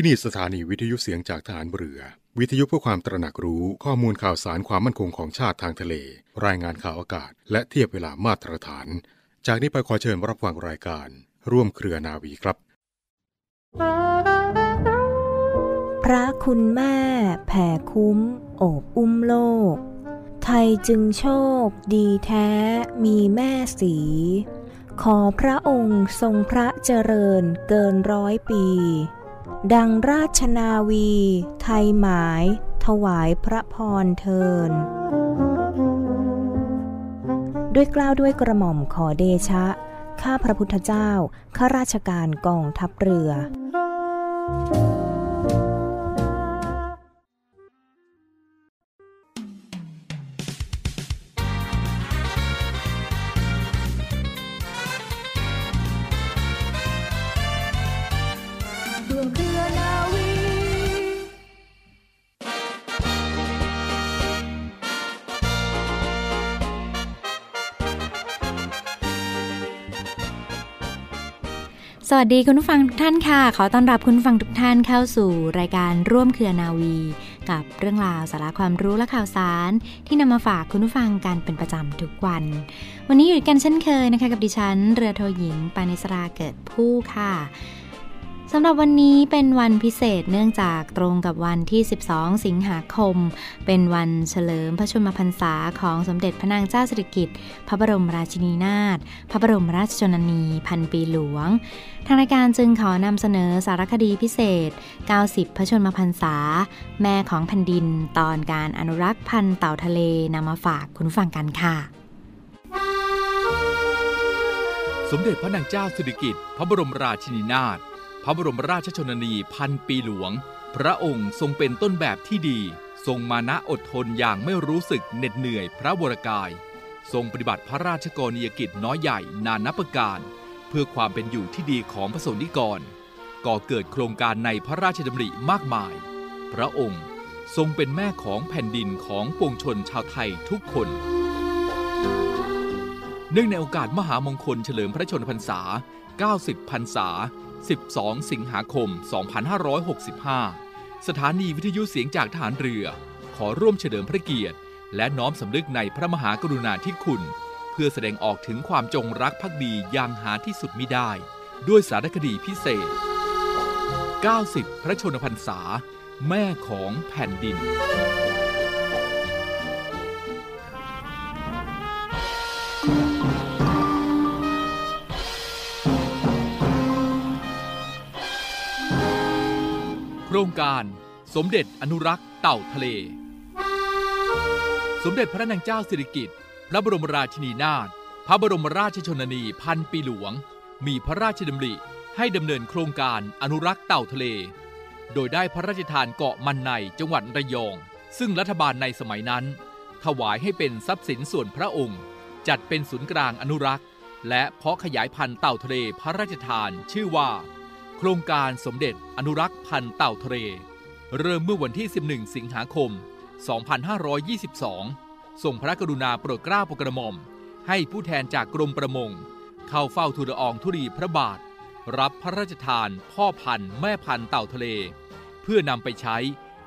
ที่นี่สถานีวิทยุเสียงจากฐานเรือ วิทยุเพื่อความตระหนักรู้ข้อมูลข่าวสารความมั่นคงของชาติทางทะเล รายงานข่าวอากาศ และเทียบเวลามาตรฐาน จากนี้ไปขอเชิญรับฟังรายการ ร่วมเครือนาวีครับ พระคุณแม่แผ่คุ้ม โอบอุ้มโลก ไทยจึงโชค ดีแท้มีแม่สี ขอพระองค์ทรงพระเจริญเกินร้อยปี ดังราชนาวี ไทยหมาย ถวายพระพรเทินด้วยกล้าวด้วยกระหม่อมขอเดชะ ข้าพระพุทธเจ้า ข้าราชการกองทัพเรือ สวัสดีคุณผู้ฟังทุกท่านค่ะ ขอต้อนรับคุณฟังทุกท่านเข้าสู่รายการร่วมเครือนาวี กับเรื่องราวสาระความรู้และข่าวสาร ที่นำมาฝากคุณผู้ฟังกันเป็นประจำทุกวัน วันนี้อยู่กันเช่นเคยนะคะ กับดิฉันเรือโทหญิงปานิสราเกิดผู้ค่ะ สำหรับวันนี้เป็นวันพิเศษเนื่องจากตรงกับวันที่ 12 สิงหาคม เป็นวันเฉลิมพระชนมพรรษาของสมเด็จพระนางเจ้าสิริกิติ์พระบรมราชินีนาถพระบรมราชชนนีพันปีหลวง ทางรายการจึงขอนำเสนอสารคดีพิเศษ 90 พระชนมพรรษา แม่ของแผ่นดินตอนการอนุรักษ์พันธุ์เต่าทะเลนำมาฝากคุณฟังกันค่ะสมเด็จพระนางเจ้าสิริกิติ์พระบรมราชินีนาถ ระบรมราชชนนีพันปีหลวง พระองค์ทรงเป็นต้นแบบที่ดี ทรงมานะอดทนอย่างไม่รู้สึกเหน็ดเหนื่อยพระวรกาย ทรงปฏิบัติพระราชกรณียกิจน้อยใหญ่นานับประการ เพื่อความเป็นอยู่ที่ดีของพระสงนิกร ก่อเกิดโครงการในพระราชดำริมากมาย พระองค์ทรงเป็นแม่ของแผ่นดินของปวงชนชาวไทยทุกคน เนื่องในโอกาสมหามงคลเฉลิมพระชนมพรรษา 90 พรรษา 12 สิงหาคม 2565 สถานีวิทยุเสียงจากทหารเรือ ขอร่วมเฉลิมพระเกียรติ และน้อมสำนึกในพระมหากรุณาธิคุณ เพื่อแสดงออกถึงความจงรักภักดีอย่างหาที่สุดมิได้ ด้วยสารคดีพิเศษ 90 พระชนมพรรษา แม่ของแผ่นดิน รงการ สมเด็จอนุรักษ์เต่าทะเล สมเด็จพระนางเจ้าสิริกิติ์พระบรมราชินีนาถพระบรมราชชนนีพันปีหลวง มีพระราชดำริให้ดำเนินโครงการอนุรักษ์เต่าทะเล โดยได้พระราชทานเกาะมันในจังหวัดระยอง ซึ่งรัฐบาลในสมัยนั้น ถวายให้เป็นทรัพย์สินส่วนพระองค์ จัดเป็นศูนย์กลางอนุรักษ์ และเพาะขยายพันธุ์เต่าทะเลพระราชทานชื่อว่า โครงการสมเด็จอนุรักษ์พันธุ์เต่าทะเล เริ่มเมื่อวันที่ 11 สิงหาคม 2522 ส่งพระกรุณาโปรดเกล้าโปรดกระหม่อม ให้ผู้แทนจากกรมประมง เข้าเฝ้าทูลอองธุรีพระบาท รับพระราชทาน พ่อพันธุ์แม่พันธุ์เต่าทะเล เพื่อนำไปใช้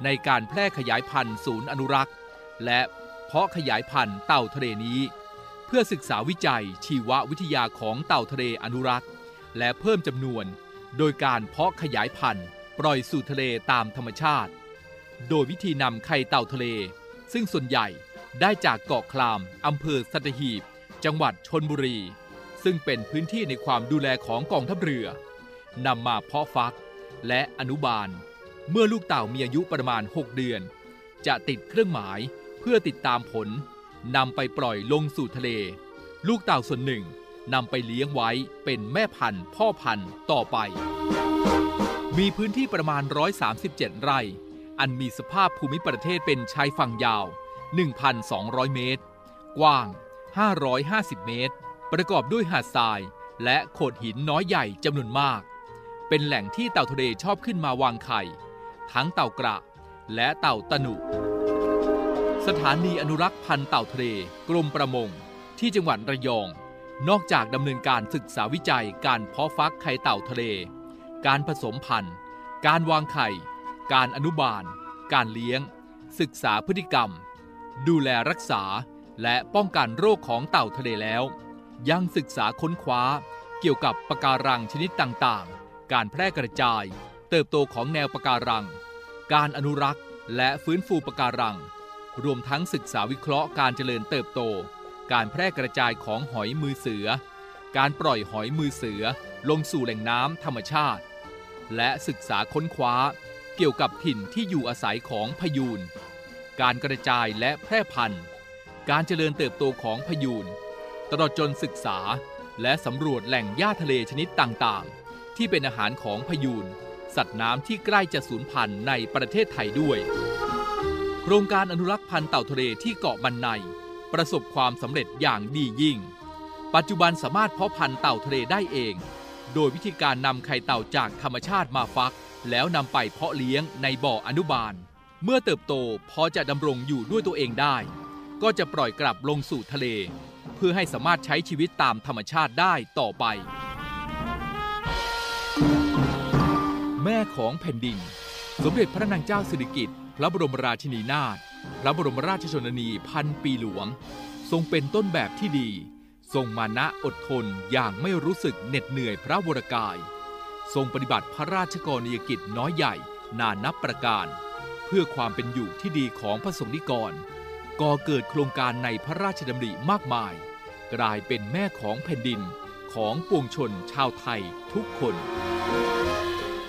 ในการแพร่ขยายพันธุ์ศูนย์อนุรักษ์ และเพาะขยายพันธุ์เต่าทะเลนี้ เพื่อศึกษาวิจัยชีววิทยาของเต่าทะเลอนุรักษ์ และเพิ่มจำนวน โดยการเพาะขยายพันธุ์ ปล่อยสู่ทะเลตามธรรมชาติ โดยวิธีนำไข่เต่าทะเล ซึ่งส่วนใหญ่ได้จากเกาะคลามอำเภอสัตหีบ จังหวัดชนบุรี ซึ่งเป็นพื้นที่ในความดูแลของกองทัพเรือนำมาเพาะฟักและอนุบาล เมื่อลูกเต่ามีอายุประมาณ 6 เดือน จะติดเครื่องหมายเพื่อติดตามผลนำไปปล่อยลงสู่ทะเล ลูกเต่าส่วนหนึ่ง นำไปเลี้ยงไว้เป็นแม่พันธุ์พ่อพันธุ์ต่อไป มีพื้นที่ประมาณ 137 ไร่ อันมีสภาพภูมิประเทศเป็นชายฝั่งยาว 1,200 เมตร กว้าง 550 เมตร ประกอบด้วยหาดทราย และโขดหินน้อยใหญ่จำนวนมาก เป็นแหล่งที่เต่าทะเลชอบขึ้นมาวางไข่ ทั้งเต่ากระและเต่าตะหนุสถานีอนุรักษ์พันธุ์เต่าทะเลกรมประมง ที่จังหวัดระยอง นอกจากดำเนินการศึกษาวิจัยการเพาะฟักไข่เต่าทะเล การผสมพันธุ์ การวางไข่ การอนุบาล การเลี้ยง ศึกษาพฤติกรรม ดูแลรักษาและป้องกันโรคของเต่าทะเลแล้ว ยังศึกษาค้นคว้า เกี่ยวกับปะการังชนิดต่างๆ การแพร่กระจาย เติบโตของแนวปะการัง การอนุรักษ์ และฟื้นฟูปะการัง รวมทั้งศึกษาวิเคราะห์การเจริญเติบโต การแพร่กระจายของหอยมือเสือ การปล่อยหอยมือเสือลงสู่แหล่งน้ำธรรมชาติ และศึกษาค้นคว้าเกี่ยวกับถิ่นที่อยู่อาศัยของพยูน การกระจายและแพร่พันธุ์ การเจริญเติบโตของพยูน ตลอดจนศึกษาและสำรวจแหล่งหญ้าทะเลชนิดต่างๆ ที่เป็นอาหารของพยูน สัตว์น้ำที่ใกล้จะสูญพันธุ์ในประเทศไทยด้วย โครงการอนุรักษ์พันธุ์เต่าทะเลที่เกาะบันไน ประสบความสำเร็จอย่างดียิ่ง ปัจจุบันสามารถเพาะพันธุ์เต่าทะเลได้เอง โดยวิธีการนำไข่เต่าจากธรรมชาติมาฟัก แล้วนำไปเพาะเลี้ยงในบ่ออนุบาล เมื่อเติบโตพอจะดำรงอยู่ด้วยตัวเองได้ ก็จะปล่อยกลับลงสู่ทะเล เพื่อให้สามารถใช้ชีวิตตามธรรมชาติได้ต่อไป แม่ของแผ่นดิน สมเด็จพระนางเจ้าสิริกิติ์พระบรมราชินีนาถ พระบรมราชชนนีพันปีหลวง ทรงเป็นต้นแบบที่ดี ทรงมานะอดทนอย่างไม่รู้สึกเหน็ดเหนื่อยพระวรกาย ทรงปฏิบัติพระราชกรณียกิจน้อยใหญ่นานนับประการ เพื่อความเป็นอยู่ที่ดีของพระสงฆ์นิกรก่อเกิดโครงการในพระราชดำริมากมาย กลายเป็นแม่ของแผ่นดินของปวงชนชาวไทยทุกคน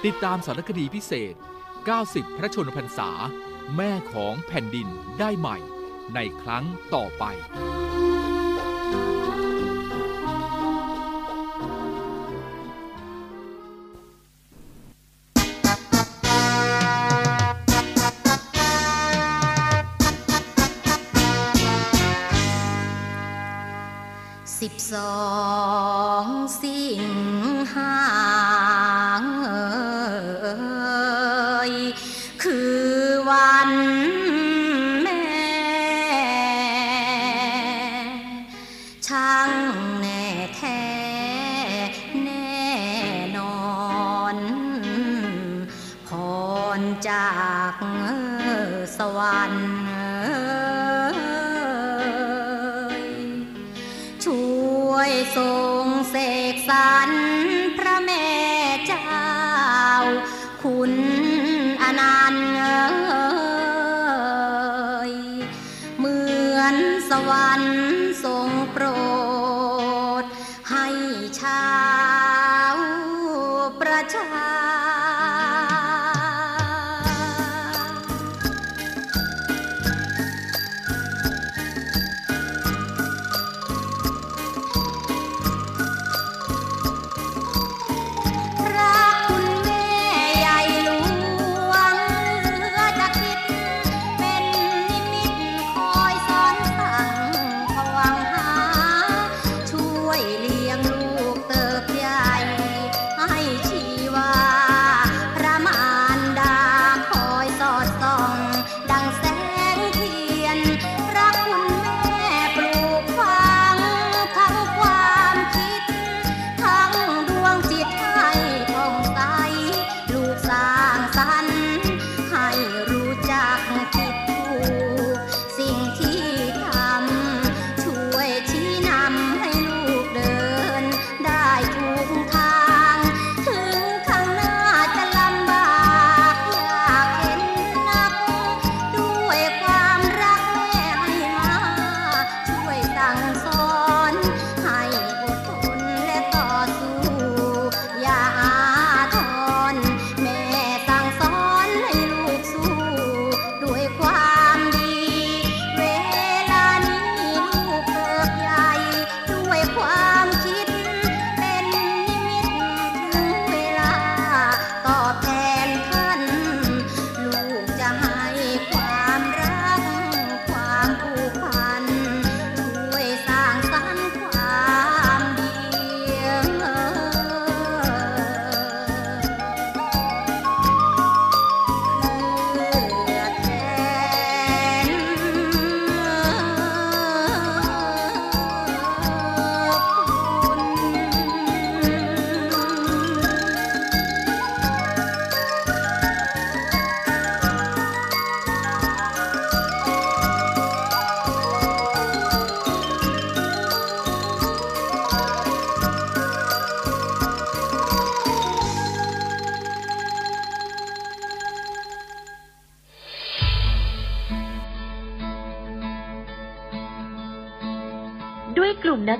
ติดตามสารคดีพิเศษ 90 พระชนพรรษา แม่ของแผ่นดินได้ใหม่ในครั้งต่อไปสิบสองสิง วรรค์ทรง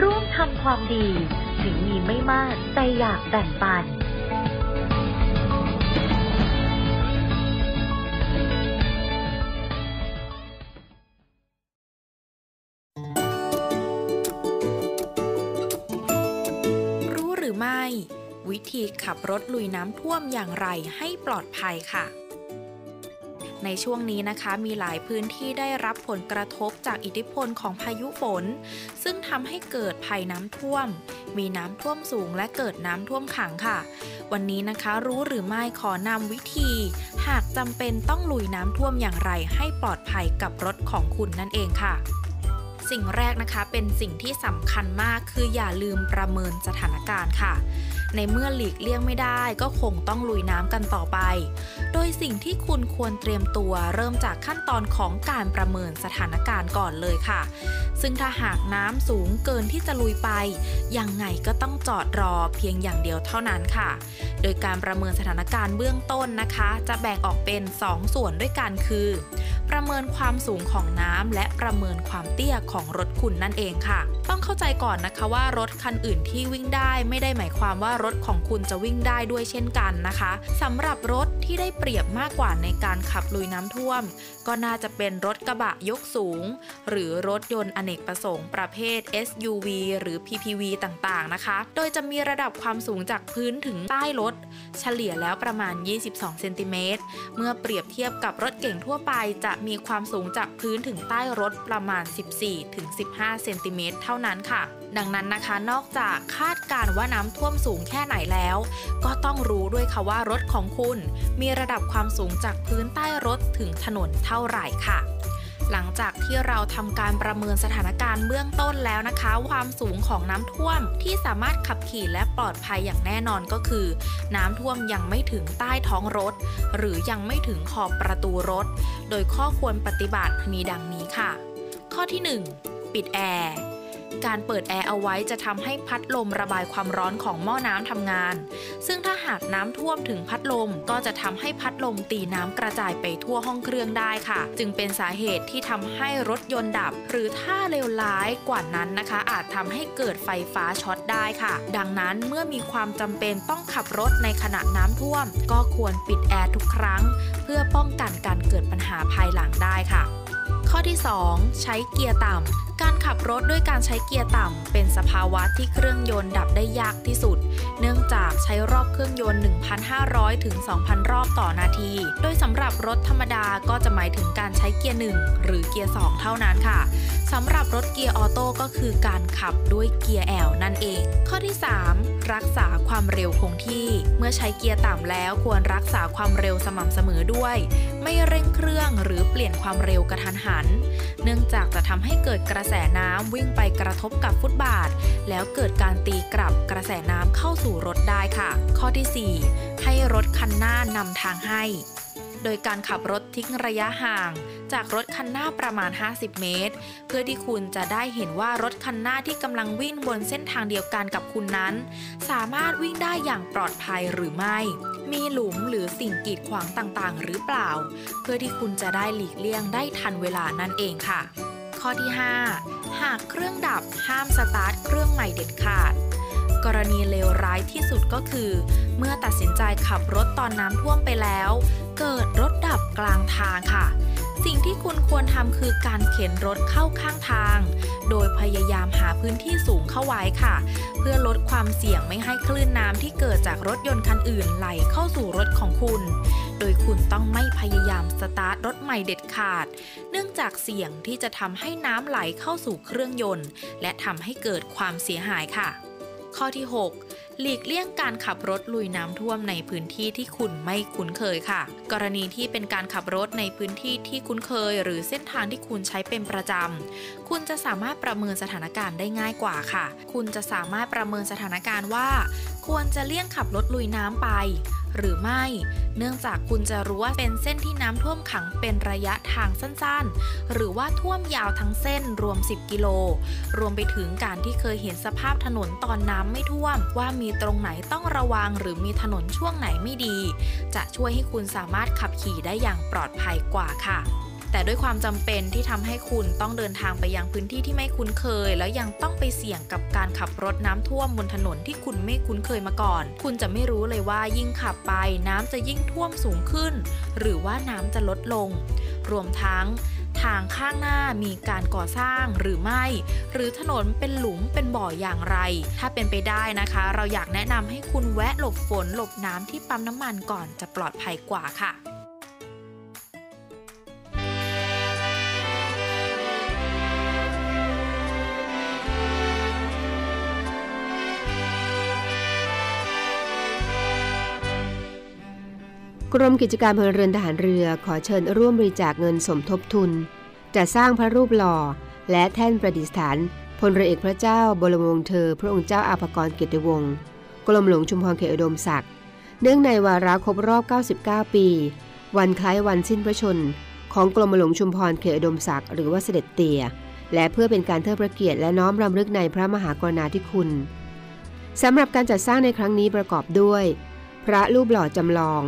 ร่วมทำความดี ถึงมีไม่มากแต่อยากแบ่งปัน รู้หรือไม่ วิธีขับรถลุยน้ำท่วมอย่างไรให้ปลอดภัยค่ะ ในช่วงนี้นะคะมีหลายพื้นที่ได้รับผลกระทบจากอิทธิพลของพายุฝน ซึ่งทำให้เกิดภัยน้ำท่วม มีน้ำท่วมสูงและเกิดน้ำท่วมขังค่ะ วันนี้นะคะรู้หรือไม่ขอนำวิธี หากจำเป็นต้องลุยน้ำท่วมอย่างไรให้ปลอดภัยกับรถของคุณนั่นเองค่ะสิ่งแรกนะคะเป็นสิ่งที่สำคัญมากคืออย่าลืมประเมินสถานการณ์ค่ะ ในเมื่อหลีกเลี่ยงไม่ได้ก็คงต้องลุยน้ำกันต่อไป โดยสิ่งที่คุณควรเตรียมตัวเริ่มจากขั้นตอนของการประเมินสถานการณ์ก่อนเลยค่ะ ซึ่งถ้าหากน้ำสูงเกินที่จะลุยไป ยังไงก็ต้องจอดรอเพียงอย่างเดียวเท่านั้นค่ะ โดยการประเมินสถานการณ์เบื้องต้นนะคะ จะแบ่งออกเป็น 2 ส่วนด้วยกันคือ ประเมินความสูงของน้ำและประเมินความเตี้ยของรถคุณนั่นเองค่ะ ต้องเข้าใจก่อนนะคะว่ารถคันอื่นที่วิ่งได้ไม่ได้หมายความว่ารถของคุณจะวิ่งได้ด้วยเช่นกันนะคะสำหรับรถที่ได้เปรียบมากกว่าในการขับลุยน้ำท่วม ก็น่าจะเป็นรถกระบะยกสูง หรือรถยนต์อเนกประสงค์ประเภท SUV หรือ PPV ต่างๆนะคะ โดยจะมีระดับความสูงจากพื้นถึงใต้รถ เฉลี่ยแล้วประมาณ 22 เซนติเมตร เมื่อเปรียบเทียบกับรถเก่งทั่วไป จะมีความสูงจากพื้นถึงใต้รถประมาณ 14-15 เซนติเมตรเท่านั้นค่ะ ดังนั้นนะคะ นอกจากคาดการว่าน้ำท่วมสูงแค่ไหนแล้ว ก็ต้องรู้ด้วยค่ะว่ารถของคุณ มีระดับความสูงจากพื้นใต้รถถึงถนนเท่าไหร่ค่ะ หลังจากที่เราทำการประเมินสถานการณ์เบื้องต้นแล้วนะคะ ความสูงของน้ำท่วมที่สามารถขับขี่และปลอดภัยอย่างแน่นอนก็คือ น้ำท่วมยังไม่ถึงใต้ท้องรถ หรือยังไม่ถึงขอบประตูรถ โดยข้อควรปฏิบัติมีดังนี้ค่ะ ข้อที่ 1 ปิดแอร์ การเปิดแอร์เอาไว้จะทำให้พัดลมระบายความร้อนของหม้อน้ำทำงาน ซึ่งถ้าหากน้ำท่วมถึงพัดลมก็จะทำให้พัดลมตีน้ำกระจายไปทั่วห้องเครื่องได้ค่ะ จึงเป็นสาเหตุที่ทำให้รถยนต์ดับ หรือถ้าเลวร้ายกว่านั้นนะคะ อาจทำให้เกิดไฟฟ้าช็อตได้ค่ะ ดังนั้นเมื่อมีความจำเป็นต้องขับรถในขณะน้ำท่วม ก็ควรปิดแอร์ทุกครั้ง เพื่อป้องกันการเกิดปัญหาภายหลังได้ค่ะข้อที่ 2 ใช้เกียร์ต่ำการขับรถด้วยการใช้เกียร์ต่ำ เป็นสภาวะที่เครื่องยนต์ดับได้ยากที่สุด เนื่องจากใช้รอบเครื่องยนต์ 1,500 ถึง 2,000 รอบต่อนาที โดยสำหรับรถธรรมดาก็จะหมายถึงการใช้เกียร์ 1 หรือเกียร์ 2 เท่านั้นค่ะสำหรับรถเกียร์ออโต้ก็คือการขับด้วยเกียร์ L นั่นเอง ข้อที่ 3 รักษาความเร็วคงที่ เมื่อใช้เกียร์ต่ำแล้วควรรักษาความเร็วสม่ำเสมอด้วย ไม่เร่งเครื่องหรือเปลี่ยนความเร็วกระทันหัน เนื่องจากจะทำให้เกิดกระแสน้ำวิ่งไปกระทบกับฟุตบาท แล้วเกิดการตีกลับกระแสน้ำเข้าสู่รถได้ค่ะ ข้อที่ 4 ให้รถคันหน้านำทางให้ โดยการขับรถทิ้งระยะห่าง จากรถคันหน้าประมาณ 50 เมตร เพื่อที่คุณจะได้เห็นว่ารถคันหน้าที่กำลังวิ่งบนเส้นทางเดียวกันกับคุณนั้น สามารถวิ่งได้อย่างปลอดภัยหรือไม่มีหลุมหรือสิ่งกีดขวางต่างๆ หรือเปล่า เพื่อที่คุณจะได้หลีกเลี่ยงได้ทันเวลานั่นเองค่ะ ข้อที่ 5 หากเครื่องดับห้ามสตาร์ทเครื่องใหม่เด็ดขาด กรณีเลวร้ายที่สุดก็คือ เมื่อตัดสินใจขับรถตอนน้ำท่วมไปแล้ว เกิดรถดับกลางทางค่ะ สิ่งที่คุณควรทำคือการเข็นรถเข้าข้างทาง โดยพยายามหาพื้นที่สูงเข้าไว้ค่ะ เพื่อลดความเสี่ยงไม่ให้คลื่นน้ำที่เกิดจากรถยนต์คันอื่นไหลเข้าสู่รถของคุณ โดยคุณต้องไม่พยายามสตาร์ทรถใหม่เด็ดขาด เนื่องจากเสี่ยงที่จะทำให้น้ำไหลเข้าสู่เครื่องยนต์ และทำให้เกิดความเสียหายค่ะ ข้อที่ 6 หลีกเลี่ยงการขับรถลุยน้ำท่วมในพื้นที่ที่คุณไม่คุ้นเคยค่ะ กรณีที่เป็นการขับรถในพื้นที่ที่คุ้นเคย หรือเส้นทางที่คุณใช้เป็นประจำ คุณจะสามารถประเมินสถานการณ์ได้ง่ายกว่าค่ะ คุณจะสามารถประเมินสถานการณ์ว่าควรจะเลี่ยงขับรถลุยน้ำไป หรือไม่ เนื่องจากคุณจะรู้ว่าเป็นเส้นที่น้ำท่วมขังเป็นระยะทางสั้นๆ หรือว่าท่วมยาวทั้งเส้นรวม 10 กิโล รวมไปถึงการที่เคยเห็นสภาพถนนตอนน้ำไม่ท่วม ว่ามีตรงไหนต้องระวัง หรือมีถนนช่วงไหนไม่ดี จะช่วยให้คุณสามารถขับขี่ได้อย่างปลอดภัยกว่าค่ะ แต่ด้วยความจำเป็นที่ทำให้คุณต้องเดินทางไปยังพื้นที่ที่ไม่คุ้นเคย แล้วยังต้องไปเสี่ยงกับการขับรถน้ำท่วมบนถนนที่คุณไม่คุ้นเคยมาก่อน คุณจะไม่รู้เลยว่ายิ่งขับไปน้ำจะยิ่งท่วมสูงขึ้น หรือว่าน้ำจะลดลง รวมทั้งทางข้างหน้ามีการก่อสร้างหรือไม่ หรือถนนเป็นหลุมเป็นบ่ออย่างไร ถ้าเป็นไปได้นะคะ เราอยากแนะนำให้คุณแวะหลบฝนหลบน้ำที่ปั๊มน้ำมันก่อนจะปลอดภัยกว่าค่ะ กรมกิจการพลเรือนทหารเรือขอเชิญร่วมบริจาคเงินสมทบทุนจะสร้างพระรูปหล่อ และแท่นประดิษฐานพลเรือเอกพระเจ้าบรมวงศ์เธอ พระองค์เจ้าอาภากรเกียรติวงศ์กรมหลวงชุมพรเขตอุดมศักดิ์เนื่องในวาระครบรอบ 99 ปี วันคล้ายวันสิ้นพระชน ของกรมหลวงชุมพรเขตอุดมศักดิ์หรือว่าเสด็จเตี่ยและเพื่อเป็นการเทิดพระเกียรติและน้อมรำลึกในพระมหากรุณาธิคุณสำหรับการจัดสร้างในครั้งนี้ประกอบด้วย พระรูปหล่อจำลอง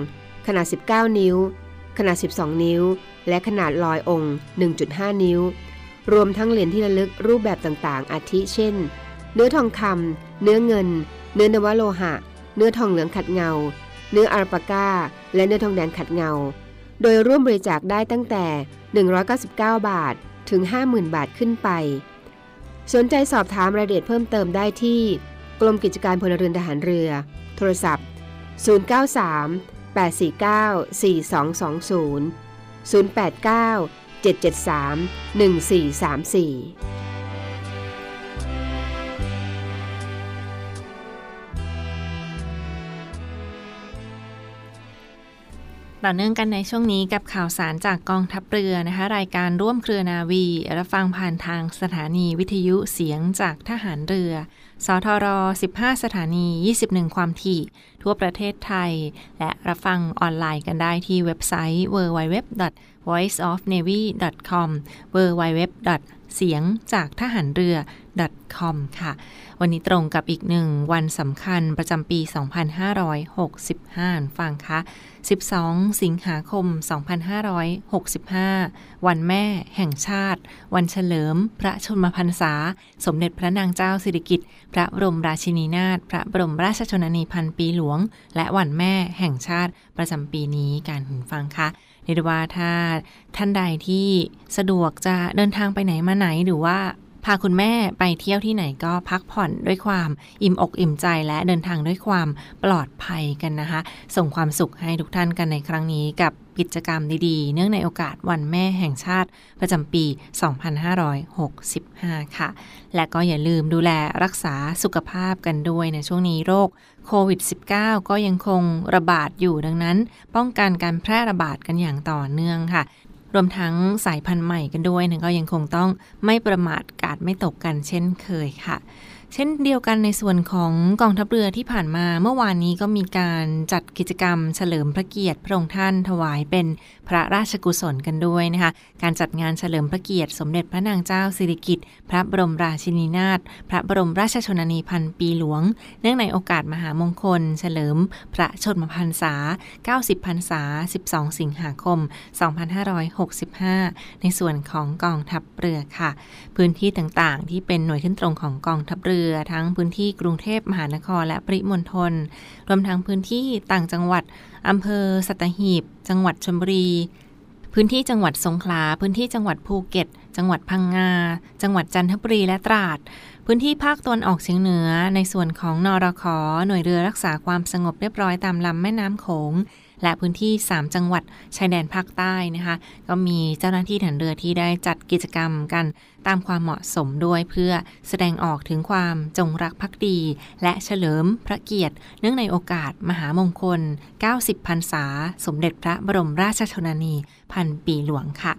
ขนาด 19 นิ้ว ขนาด 12 นิ้ว และขนาดลอยองค์ 1.5 นิ้ว รวมทั้งเหรียญที่ระลึกรูปแบบต่างๆ อาทิเช่น เนื้อทองคำเนื้อเงิน เนื้อนวโลหะ เนื้อทองเหลืองขัดเงา เนื้ออาราปาก้า และเนื้อทองแดงขัดเงา โดยร่วมบริจาคได้ตั้งแต่ 199 บาท ถึง 50,000 บาทขึ้นไป สนใจสอบถามรายละเอียดเพิ่มเติมได้ที่ กรมกิจการพลเรือนทหารเรือ โทรศัพท์ 093 849 4220 089 773 1434 ต่อเนื่องกันในช่วงนี้กับข่าวสารจากกองทัพเรือนะคะ รายการร่วมเครือนาวีรับฟังผ่านทางสถานีวิทยุเสียงจากทหารเรือ สทร 15 สถานี 21 ความถี่ ทั่วประเทศไทย และรับฟังออนไลน์กันได้ที่เว็บไซต์ www.voiceofnavy.com www เสียงจากทหารเรือ .com ค่ะ วันนี้ตรงกับอีกหนึ่งวันสำคัญประจำปี 2565 ฟังคะ12 สิงหาคม 2565 วันแม่แห่งชาติ วันเฉลิม พระชนมพรรษา สมเด็จพระนางเจ้าสิริกิติ์ พระบรมราชินีนาถ พระบรมราชชนนีพันปีหลวง และวันแม่แห่งชาติประจำปีนี้การหูฟังคะ เรียกว่าถ้าท่านใดที่สะดวกจะเดินทางไปไหนมาไหนหรือว่าพาคุณแม่ไปเที่ยวที่ไหนก็พักผ่อนด้วยความอิ่มอกอิ่มใจและเดินทางด้วยความปลอดภัยกันนะคะ ส่งความสุขให้ทุกท่านกันในครั้งนี้กับกิจกรรมดีๆ เนื่องในโอกาสวันแม่แห่งชาติประจำปี 2565 ค่ะ และก็อย่าลืมดูแลรักษาสุขภาพกันด้วยในช่วงนี้โรค โควิด -19 ก็ยังคงระบาดอยู่ดังนั้น ป้องกันการแพร่ระบาดกันอย่างต่อเนื่องค่ะ รวมทั้งสายพันธุ์ใหม่กันด้วยนะก็ยังคงต้องไม่ประมาทกาดไม่ตกกันเช่นเคยค่ะ เช่นเดียวกันในส่วนของกองทัพเรือที่ผ่านมาเมื่อวานนี้ก็มีการจัดกิจกรรมเฉลิมพระเกียรติพระองค์ท่านถวายเป็นพระราชกุศลกันด้วยนะคะ การจัดงานเฉลิมพระเกียรติสมเด็จพระนางเจ้าสิริกิติ์พระบรมราชินีนาถพระบรมราชชนนีพันปีหลวง เนื่องในโอกาสมหามงคล เฉลิมพระชนมพรรษา 90พรรษา 12 สิงหาคม 2565 ในส่วนของกองทัพเรือค่ะ พื้นที่ต่างๆ ที่เป็นหน่วยขึ้นตรงของกองทัพเรือทั้งพื้นที่กรุงเทพมหานครและปริมณฑลรวมทั้งพื้นที่ต่างจังหวัดอำเภอสัตหีบ จังหวัดชลบุรี พื้นที่จังหวัดสงขลา พื้นที่จังหวัดภูเก็ต จังหวัดพังงา จังหวัดจันทบุรีและตราด พื้นที่ภาคตะวันออกเฉียงเหนือ ในส่วนของนอรคหน่วยเรือรักษาความสงบเรียบร้อยตามลำแม่น้ำโขง และพื้นที่ 3 จังหวัดชายแดนภาคใต้นะคะ ก็มีเจ้าหน้าที่ฐานเรือที่ได้จัดกิจกรรมกันตามความเหมาะสมด้วยเพื่อแสดงออกถึงความจงรักภักดี และเฉลิมพระเกียรติ เนื่องในโอกาสมหามงคล 90 พรรษา สมเด็จพระบรมราชชนนีพันปีหลวงค่ะ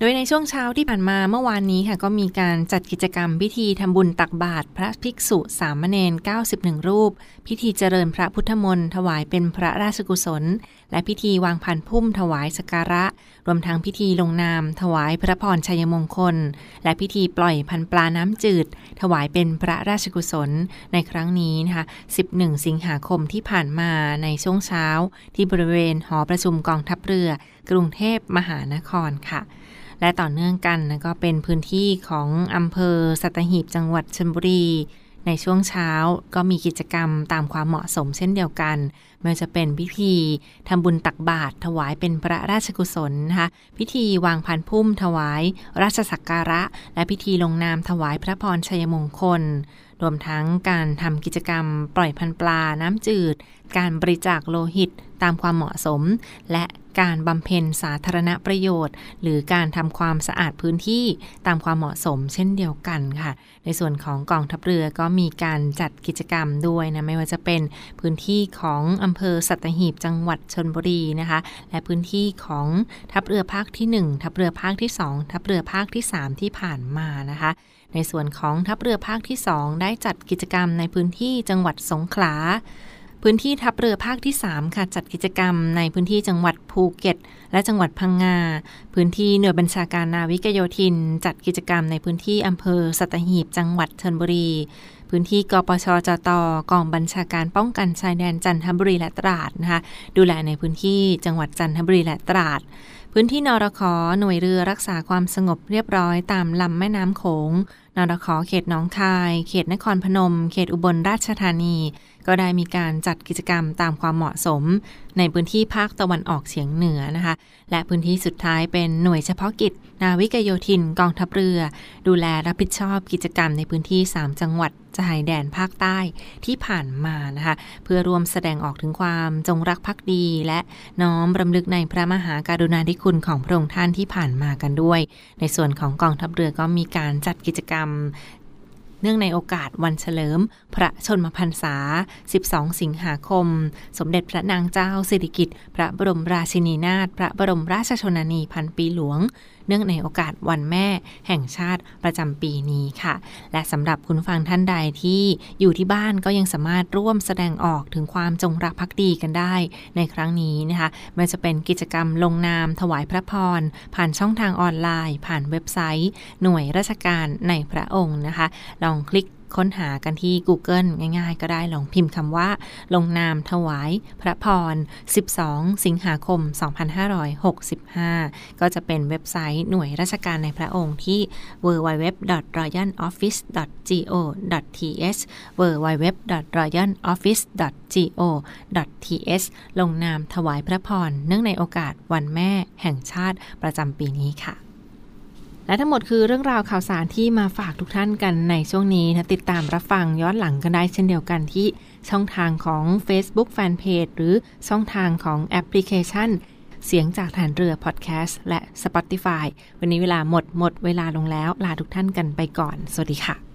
โดยในช่วงเช้าที่ผ่านมาเมื่อวานนี้ค่ะก็มีการจัดกิจกรรมพิธีทำบุญตักบาตรพระภิกษุสามเณร91 รูป พิธีเจริญพระพุทธมนต์ถวายเป็นพระราชกุศล และพิธีวางพันพุ่มถวายสการะ รวมทั้งพิธีลงนาม ถวายพระพรชัยมงคล และพิธีปล่อยพันปลาน้ำจืด ถวายเป็นพระราชกุศล ในครั้งนี้นะคะ11 สิงหาคมที่ผ่านมาในช่วงเช้า ที่บริเวณหอประชุมกองทัพเรือ กรุงเทพมหานครค่ะ และต่อเนื่องกันนะก็เป็นพื้นที่ของอำเภอสัตหีบจังหวัดชลบุรี ในช่วงเช้าก็มีกิจกรรมตามความเหมาะสมเช่นเดียวกันไม่ว่าจะเป็นพิธีทำบุญตักบาตรถวายเป็นพระราชกุศลนะคะพิธีวางพันพุ่มถวาย ราชสักการะ และพิธีลงนามถวายพระพรชัยมงคล รวมทั้งการทำกิจกรรมปล่อยพันปลาน้ำจืด การบริจาคโลหิตตามความเหมาะสม และการบำเพ็ญสาธารณประโยชน์ หรือการทำความสะอาดพื้นที่ตามความเหมาะสมเช่นเดียวกันค่ะ ในส่วนของกองทัพเรือก็มีการจัดกิจกรรมด้วยนะ ไม่ว่าจะเป็นพื้นที่ของอำเภอสัตหีบจังหวัดชนบุรีนะคะ และพื้นที่ของทัพเรือภาคที่ 1 ทัพเรือภาคที่ 2 ทัพเรือภาคที่ 3 ที่ผ่านมานะคะ ในส่วนของทัพเรือภาคที่ 2 ได้จัดกิจกรรมในพื้นที่จังหวัดสงขลา พื้นที่ทัพเรือภาคที่ 3 ค่ะ จัดกิจกรรมในพื้นที่จังหวัดภูเก็ต และจังหวัดพังงา พื้นที่หน่วยบัญชาการนาวิกโยธิน จัดกิจกรรมในพื้นที่อำเภอสัตหีบจังหวัดชนบุรี พื้นที่กปชจตกองบัญชาการป้องกันชายแดนจันทบุรีและตราดนะคะ ดูแลในพื้นที่จังหวัดจันทบุรีและตราด พื้นที่นรคหน่วยเรือรักษาความสงบเรียบร้อยตามลำแม่น้ำโขงนรคเขตหนองคาย เขตนครพนม เขตอุบลราชธานีก็ได้มีการจัดกิจกรรมตามความเหมาะสม ในพื้นที่ภาคตะวันออกเฉียงเหนือนะคะ และพื้นที่สุดท้ายเป็นหน่วยเฉพาะกิจ นาวิกโยธินกองทัพเรือ ดูแลรับผิดชอบกิจกรรมในพื้นที่ 3 จังหวัดชายแดนภาคใต้ที่ผ่านมานะคะ เพื่อรวมแสดงออกถึงความจงรักภักดี และน้อมรำลึกในพระมหาการุณาธิคุณของพระองค์ท่านที่ผ่านมากันด้วย ในส่วนของกองทัพเรือก็มีการจัดกิจกรรม เนื่องในโอกาสวันเฉลิม พระชนมพรรษา 12 สิงหาคม สมเด็จพระนางเจ้าสิริกิติ์พระบรมราชินีนาถพระบรมราชชนนีพันปีหลวง เนื่องในโอกาสวันแม่แห่งชาติประจำปีนี้ค่ะ และสำหรับคุณฟังท่านใดที่อยู่ที่บ้านก็ยังสามารถร่วมแสดงออกถึงความจงรักภักดีกันได้ ในครั้งนี้นะคะไม่ว่าจะเป็นกิจกรรมลงนามถวายพระพร ผ่านช่องทางออนไลน์ ผ่านเว็บไซต์ หน่วยราชการในพระองค์นะคะ ลองคลิก ค้นหากันที่ Google ง่าย ๆ ก็ได้ลองพิมพ์คำว่า ลงนามถวาย พระพร 12 สิงหาคม 2565 ก็จะเป็นเว็บไซต์หน่วยราชการในพระองค์ที่ www.royaloffice.go.th www.royaloffice.go.th ลงนามถวายพระพร เนื่องในโอกาสวันแม่แห่งชาติประจำปีนี้ค่ะ และทั้งหมดคือเรื่องราวข่าวสารที่มาฝากทุกท่านกันในช่วงนี้นะติดตามรับฟังย้อนหลังกันได้เช่นเดียวกันที่ช่องทางของ Facebook Fanpage หรือช่องทางของแอปพลิเคชัน เสียงจากฐานเรือพอดแคสต์และ Spotify วันนี้เวลาหมดหมดเวลาลงแล้ว ลาทุกท่านกันไปก่อน สวัสดีค่ะ